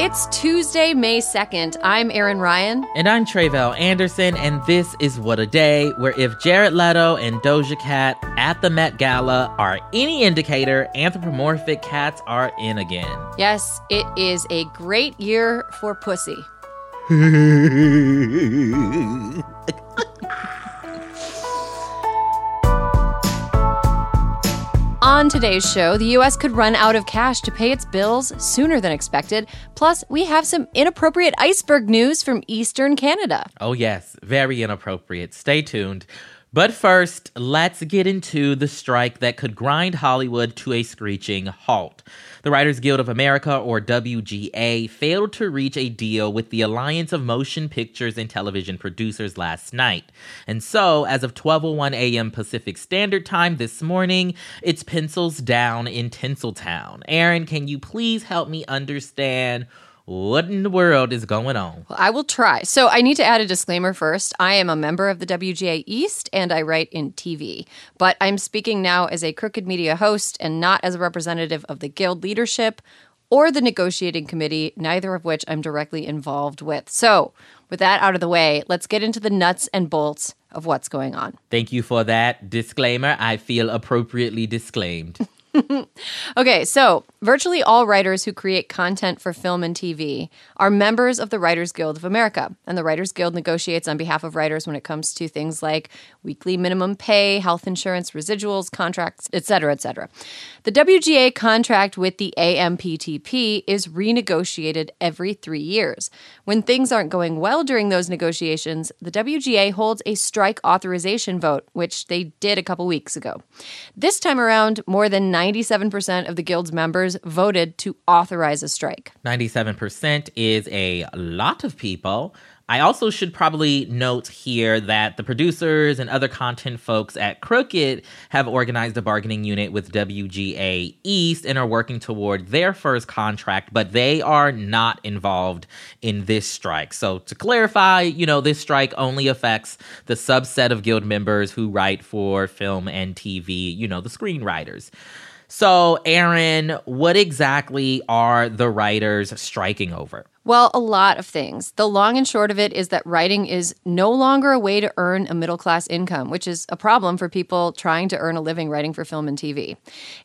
It's Tuesday, May 2nd. I'm Erin Ryan. And I'm Tre'vell Anderson, and this is What a Day, where if Jared Leto and Doja Cat at the Met Gala are any indicator, anthropomorphic cats are in again. Yes, it is a great year for pussy. On today's show, the U.S. could run out of cash to pay its bills sooner than expected. Plus, we have some inappropriate iceberg news from Eastern Canada. Oh, yes, very inappropriate. Stay tuned. But first, let's get into the strike that could grind Hollywood to a screeching halt. The Writers Guild of America, or WGA, failed to reach a deal with the Alliance of Motion Pictures and Television Producers last night. And so, as of 12:01 a.m. Pacific Standard Time this morning, it's pencils down in Tinseltown. Erin, can you please help me understand what in the world is going on? Well, I will try. So I need to add a disclaimer first. I am a member of the WGA East and I write in TV, but I'm speaking now as a Crooked Media host and not as a representative of the Guild leadership or the negotiating committee, neither of which I'm directly involved with. So, with that out of the way, let's get into the nuts and bolts of what's going on. Thank you for that disclaimer. I feel appropriately disclaimed. okay, so virtually all writers who create content for film and TV are members of the Writers Guild of America. And the Writers Guild negotiates on behalf of writers when it comes to things like weekly minimum pay, health insurance, residuals, contracts, etc., etc. The WGA contract with the AMPTP is renegotiated every three years. When things aren't going well during those negotiations, the WGA holds a strike authorization vote, which they did a couple weeks ago. This time around, more than 97% of the Guild's members voted to authorize a strike. 97% is a lot of people. I also should probably note here that the producers and other content folks at Crooked have organized a bargaining unit with WGA East and are working toward their first contract, but they are not involved in this strike. So, to clarify, you know, this strike only affects the subset of Guild members who write for film and TV, you know, the screenwriters. So, Erin, what exactly are the writers striking over? Well, a lot of things. The long and short of it is that writing is no longer a way to earn a middle class income, which is a problem for people trying to earn a living writing for film and TV.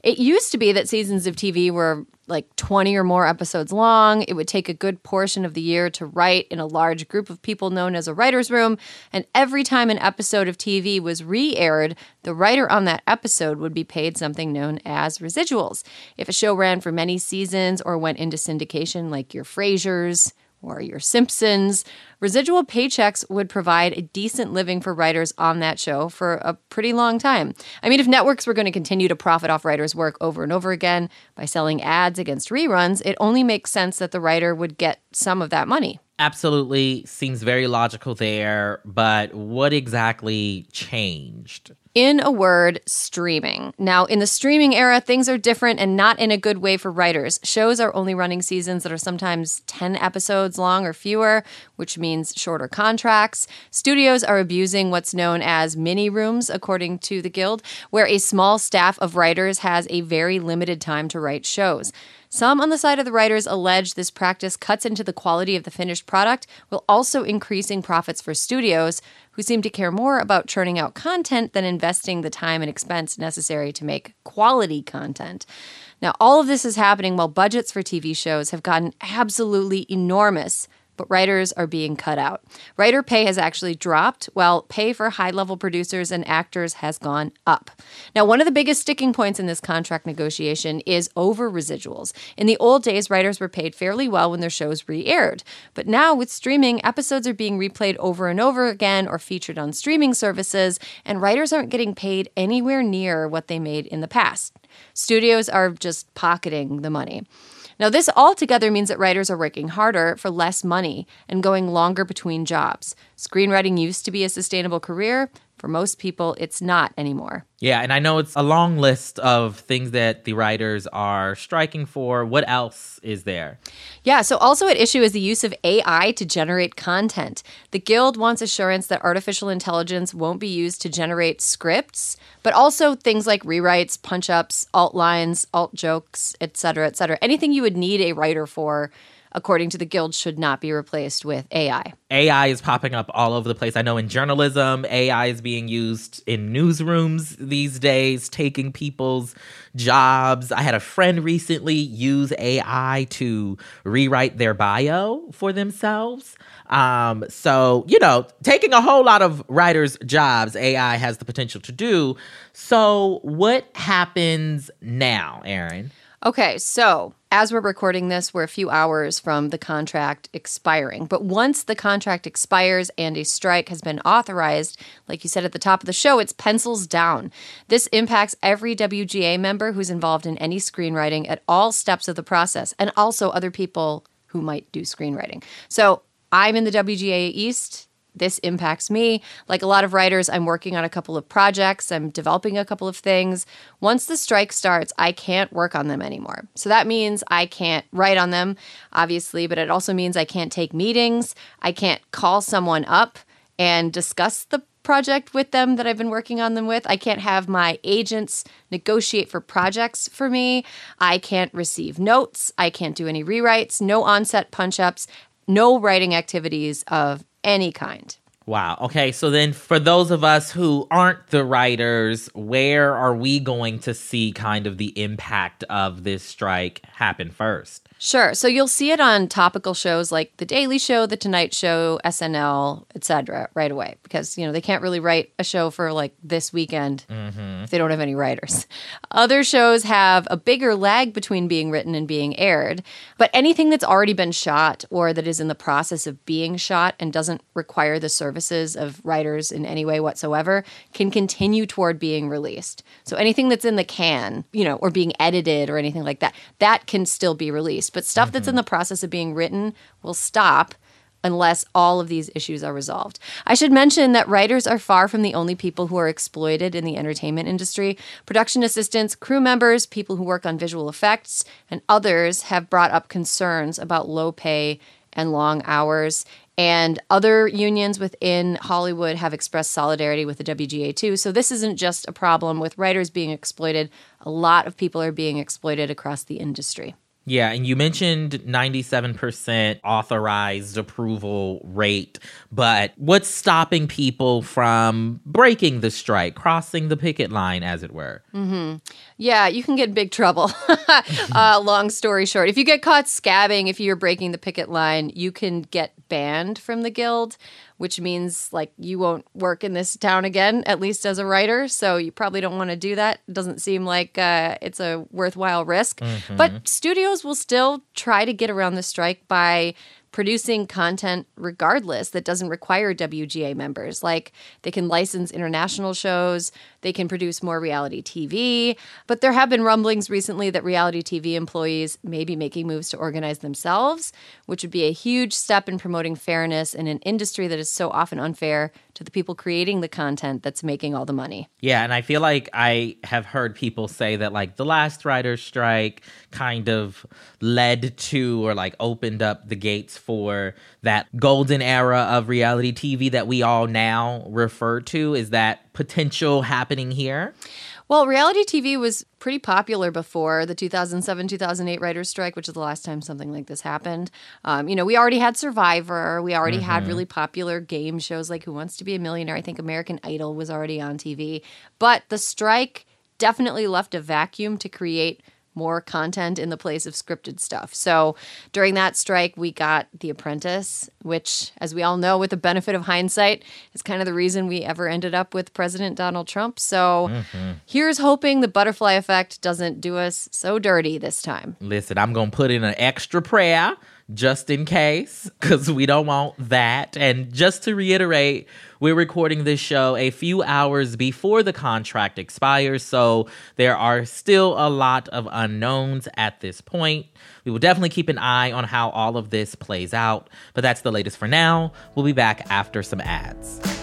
It used to be that seasons of TV were like 20 or more episodes long. It would take a good portion of the year to write in a large group of people known as a writer's room. And every time an episode of TV was re aired, the writer on that episode would be paid something known as residuals. If a show ran for many seasons or went into syndication, like your Frasier's, or your Simpsons, residual paychecks would provide a decent living for writers on that show for a pretty long time. I mean, if networks were going to continue to profit off writers' work over and over again by selling ads against reruns, it only makes sense that the writer would get some of that money. Absolutely seems very logical there, but what exactly changed? In a word, streaming. Now, in the streaming era, things are different and not in a good way for writers. Shows are only running seasons that are sometimes 10 episodes long or fewer, which means shorter contracts. Studios are abusing what's known as mini rooms, according to the Guild, where a small staff of writers has a very limited time to write shows. Some on the side of the writers allege this practice cuts into the quality of the finished product while also increasing profits for studios, who seem to care more about churning out content than investing the time and expense necessary to make quality content. Now, all of this is happening while budgets for TV shows have gotten absolutely enormous but writers are being cut out. Writer pay has actually dropped, while pay for high level producers and actors has gone up. Now, one of the biggest sticking points in this contract negotiation is over residuals. In the old days, writers were paid fairly well when their shows re aired. But now, with streaming, episodes are being replayed over and over again or featured on streaming services, and writers aren't getting paid anywhere near what they made in the past. Studios are just pocketing the money. Now, this altogether means that writers are working harder for less money and going longer between jobs. Screenwriting used to be a sustainable career. For most people, it's not anymore. Yeah, and I know it's a long list of things that the writers are striking for. What else is there? Yeah, so also at issue is the use of AI to generate content. The Guild wants assurance that artificial intelligence won't be used to generate scripts, but also things like rewrites, punch ups, alt lines, alt jokes, etc., etc. Anything you would need a writer for according to the guild, should not be replaced with AI. AI is popping up all over the place. I know in journalism, AI is being used in newsrooms these days, taking people's jobs. I had a friend recently use AI to rewrite their bio for themselves. Um, so, you know, taking a whole lot of writers' jobs, AI has the potential to do. So, what happens now, Erin? Okay, so as we're recording this, we're a few hours from the contract expiring. But once the contract expires and a strike has been authorized, like you said at the top of the show, it's pencils down. This impacts every WGA member who's involved in any screenwriting at all steps of the process, and also other people who might do screenwriting. So I'm in the WGA East this impacts me. Like a lot of writers, I'm working on a couple of projects, I'm developing a couple of things. Once the strike starts, I can't work on them anymore. So that means I can't write on them, obviously, but it also means I can't take meetings, I can't call someone up and discuss the project with them that I've been working on them with. I can't have my agents negotiate for projects for me. I can't receive notes. I can't do any rewrites, no on-set punch-ups, no writing activities of any kind. Wow. Okay. So then, for those of us who aren't the writers, where are we going to see kind of the impact of this strike happen first? Sure. So you'll see it on topical shows like The Daily Show, The Tonight Show, SNL, etc. right away because, you know, they can't really write a show for like this weekend mm-hmm. if they don't have any writers. Other shows have a bigger lag between being written and being aired, but anything that's already been shot or that is in the process of being shot and doesn't require the services of writers in any way whatsoever can continue toward being released. So anything that's in the can, you know, or being edited or anything like that, that can still be released but stuff mm-hmm. that's in mm-hmm. the process of being written will stop unless all of these issues are resolved. I should mention that writers are far from the only people who are exploited in the entertainment industry. Production assistants, crew members, people who work on visual effects, and others have brought up concerns about low pay and long hours. And other unions within Hollywood have expressed solidarity with the WGA too. So this isn't just a problem with writers being exploited. A lot of people are being exploited across the industry. Yeah, and you mentioned 97% authorized approval rate, but what's stopping people from breaking the strike, crossing the picket line, as it were? Mm-hmm. Yeah, you can get in big trouble. uh, long story short, if you get caught scabbing, if you're breaking the picket line, you can get banned from the guild which means like you won't work in this town again, at least as a writer. So you probably don't want to do that. It doesn't seem like uh, it's a worthwhile risk. Mm-hmm. But studios will still try to get around the strike by producing content regardless that doesn't require WGA members. Like they can license international shows, they can produce more reality TV. But there have been rumblings recently that reality TV employees may be making moves to organize themselves, which would be a huge step in promoting fairness in an industry that is so often unfair to the people creating the content that's making all the money. Yeah, and I feel like I have heard people say that like the last writer's strike kind of led to or like opened up the gates for that golden era of reality TV that we all now refer to. Is that potential happening here? Well, reality TV was pretty popular before the 2007 2008 writer's strike, which is the last time something like this happened. Um, you know, we already had Survivor, we already mm-hmm. had really popular game shows like Who Wants to Be a Millionaire. I think American Idol was already on TV. But the strike definitely left a vacuum to create more content in the place of scripted stuff. So during that strike, we got The Apprentice, which, as we all know, with the benefit of hindsight, is kind of the reason we ever ended up with President Donald Trump. So mm-hmm. here's hoping the butterfly effect doesn't do us so dirty this time. Listen, I'm going to put in an extra prayer just in case, because we don't want that. And just to reiterate, we're recording this show a few hours before the contract expires, so there are still a lot of unknowns at this point. We will definitely keep an eye on how all of this plays out, but that's the latest for now. We'll be back after some ads.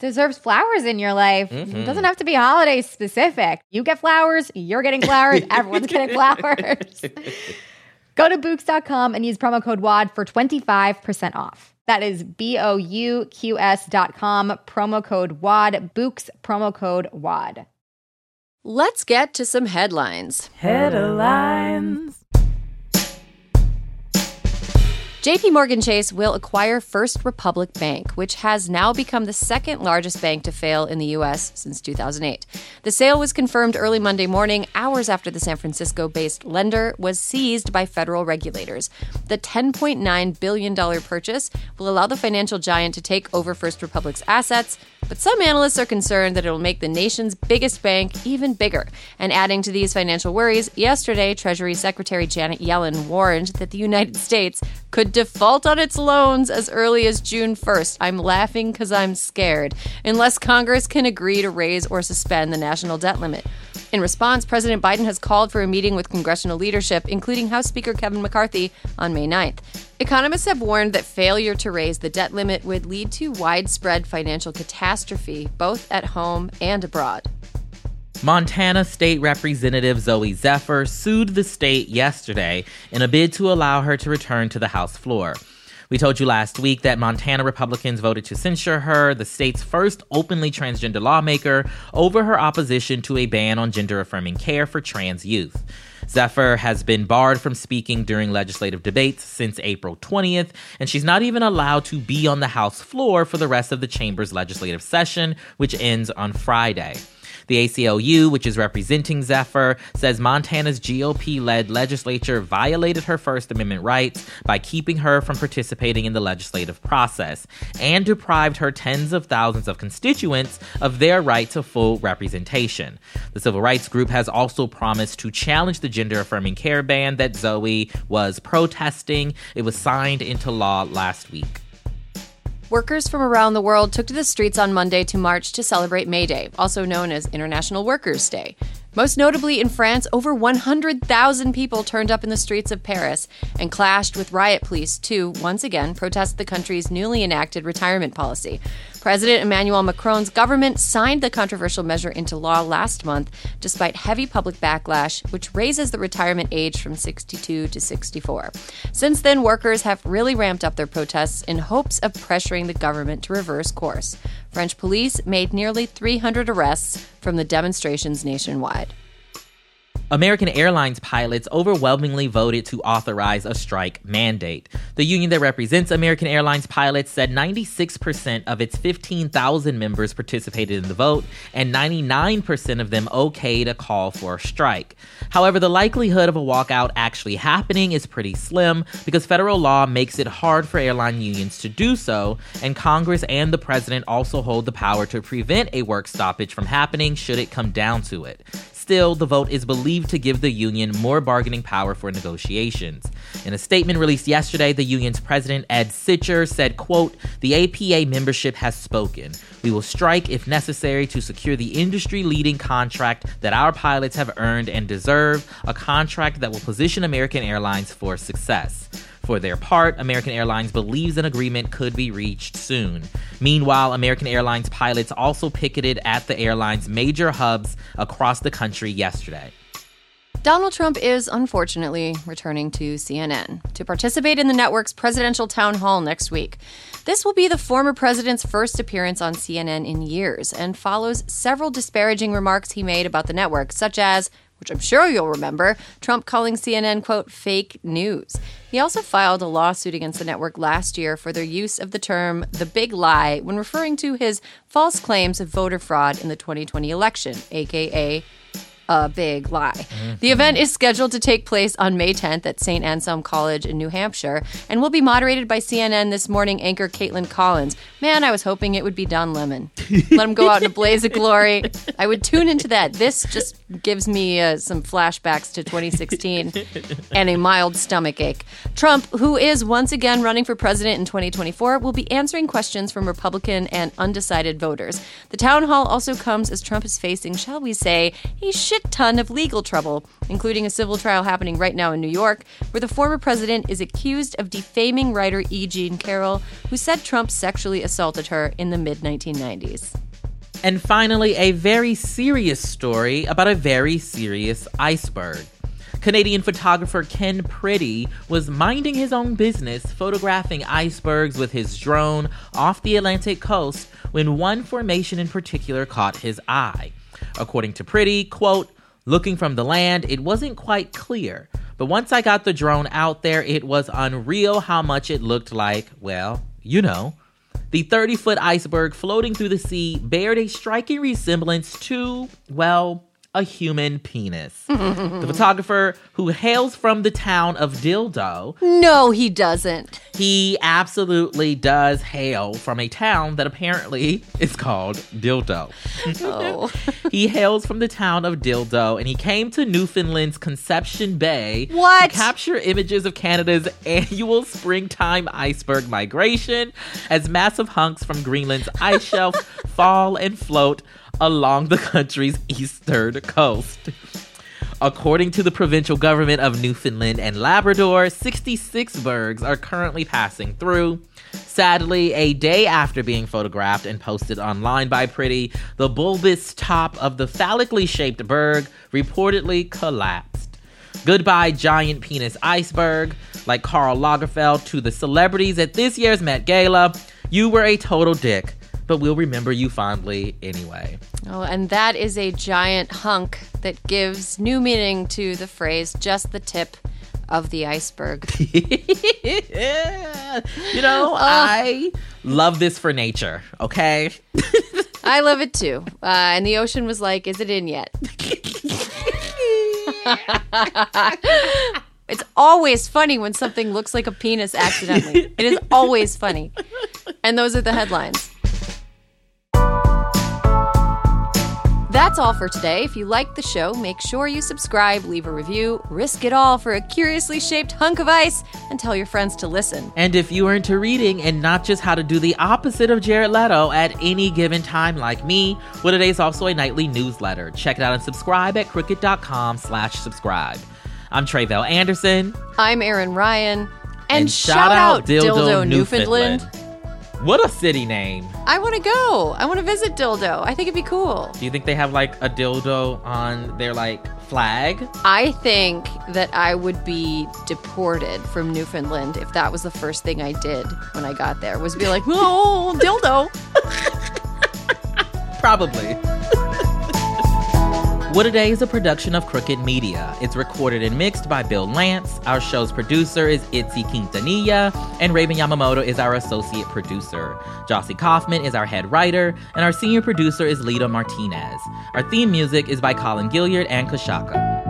deserves flowers in your life. Mm-hmm. It doesn't have to be holiday specific. You get flowers, you're getting flowers, everyone's getting flowers. Go to Bouqs.com and use promo code WAD for 25% off. That is B O U Q S.com, promo code WAD, Bouqs, promo code WAD. Let's get to some headlines. Headlines. JP Morgan Chase will acquire First Republic Bank, which has now become the second largest bank to fail in the U.S. since 2008. The sale was confirmed early Monday morning, hours after the San Francisco based lender was seized by federal regulators. The $10.9 billion purchase will allow the financial giant to take over First Republic's assets, but some analysts are concerned that it will make the nation's biggest bank even bigger. And adding to these financial worries, yesterday, Treasury Secretary Janet Yellen warned that the United States could default on its loans as early as June 1st. I'm laughing because I'm scared, unless Congress can agree to raise or suspend the national debt limit. In response, President Biden has called for a meeting with congressional leadership, including House Speaker Kevin McCarthy, on May 9th. Economists have warned that failure to raise the debt limit would lead to widespread financial catastrophe, both at home and abroad. Montana State Representative Zooey Zephyr sued the state yesterday in a bid to allow her to return to the House floor. We told you last week that Montana Republicans voted to censure her, the state's first openly transgender lawmaker, over her opposition to a ban on gender affirming care for trans youth. Zephyr has been barred from speaking during legislative debates since April 20th, and she's not even allowed to be on the House floor for the rest of the chamber's legislative session, which ends on Friday. The ACLU, which is representing Zephyr, says Montana's GOP led legislature violated her First Amendment rights by keeping her from participating in the legislative process and deprived her tens of thousands of constituents of their right to full representation. The civil rights group has also promised to challenge the gender affirming care ban that Zooey was protesting. It was signed into law last week. Workers from around the world took to the streets on Monday to march to celebrate May Day, also known as International Workers' Day. Most notably in France, over 100,000 people turned up in the streets of Paris and clashed with riot police to, once again, protest the country's newly enacted retirement policy. President Emmanuel Macron's government signed the controversial measure into law last month, despite heavy public backlash, which raises the retirement age from 62 to 64. Since then, workers have really ramped up their protests in hopes of pressuring the government to reverse course. French police made nearly 300 arrests from the demonstrations nationwide. American Airlines pilots overwhelmingly voted to authorize a strike mandate. The union that represents American Airlines pilots said 96% of its 15,000 members participated in the vote, and 99% of them okayed a call for a strike. However, the likelihood of a walkout actually happening is pretty slim because federal law makes it hard for airline unions to do so, and Congress and the president also hold the power to prevent a work stoppage from happening should it come down to it. Still, the vote is believed to give the union more bargaining power for negotiations. In a statement released yesterday, the union's president, Ed Sicher, said, quote, The APA membership has spoken. We will strike if necessary to secure the industry-leading contract that our pilots have earned and deserve, a contract that will position American Airlines for success. For their part, American Airlines believes an agreement could be reached soon. Meanwhile, American Airlines pilots also picketed at the airline's major hubs across the country yesterday. Donald Trump is unfortunately returning to CNN to participate in the network's presidential town hall next week. This will be the former president's first appearance on CNN in years and follows several disparaging remarks he made about the network, such as, which I'm sure you'll remember, Trump calling CNN, quote, fake news. He also filed a lawsuit against the network last year for their use of the term the big lie when referring to his false claims of voter fraud in the 2020 election, aka a big lie. Mm-hmm. The event is scheduled to take place on May 10th at St. Anselm College in New Hampshire and will be moderated by CNN This Morning anchor Kaitlan Collins. Man, I was hoping it would be Don Lemon. Let him go out in a blaze of glory. I would tune into that. This just gives me uh, some flashbacks to 2016 and a mild stomach ache. Trump, who is once again running for president in 2024, will be answering questions from Republican and undecided voters. The town hall also comes as Trump is facing, shall we say, a shit ton of legal trouble, including a civil trial happening right now in New York, where the former president is accused of defaming writer E. Jean Carroll, who said Trump sexually assaulted her in the mid 1990s. And finally, a very serious story about a very serious iceberg. Canadian photographer Ken Pretty was minding his own business, photographing icebergs with his drone off the Atlantic coast when one formation in particular caught his eye. According to Pretty, quote, looking from the land, it wasn't quite clear. But once I got the drone out there, it was unreal how much it looked like, well, you know. The 30 foot iceberg floating through the sea bared a striking resemblance to, well, a human penis. the photographer, who hails from the town of Dildo, No, he doesn't. He absolutely does hail from a town that apparently is called Dildo. Oh. He hails from the town of Dildo and he came to Newfoundland's Conception Bay What? to capture images of Canada's annual springtime iceberg migration as massive hunks from Greenland's ice shelf fall and float along the country's eastern coast. According to the provincial government of Newfoundland and Labrador, 66 bergs are currently passing through. Sadly, a day after being photographed and posted online by Pretty, the bulbous top of the phallically shaped berg reportedly collapsed. Goodbye, giant penis iceberg. Like Karl Lagerfeld to the celebrities at this year's Met Gala, you were a total dick, but we'll remember you fondly anyway. Oh, and that is a giant hunk that gives new meaning to the phrase just the tip of the iceberg. yeah. You know, I love this for nature, okay? I love it too. Uh, and the ocean was like, is it in yet? it's always funny when something looks like a penis accidentally. It is always funny. And those are the headlines. That's all for today. If you liked the show, make sure you subscribe, leave a review, risk it all for a curiously shaped hunk of ice, and tell your friends to listen. And if you are into reading and not just how to do the opposite of Jared Leto at any given time like me, Day is also a nightly newsletter. Check it out and subscribe at crooked.com slash subscribe. I'm Tre'vell Anderson. I'm Erin Ryan. And, And shout, out Dildo, Newfoundland. What a city name. I want to go. I want to visit Dildo. I think it'd be cool. Do you think they have like a dildo on their like flag? I think that I would be deported from Newfoundland if that was the first thing I did when I got there was be like, "Oh, dildo." Probably. What a Day is a production of Crooked Media. It's recorded and mixed by Bill Lance. Our show's producer is Itzel Quintanilla, and Raven Yamamoto is our associate producer. Jocey Coffman is our head writer, and our senior producer is Lita Martinez. Our theme music is by Colin Gilliard and Kashaka.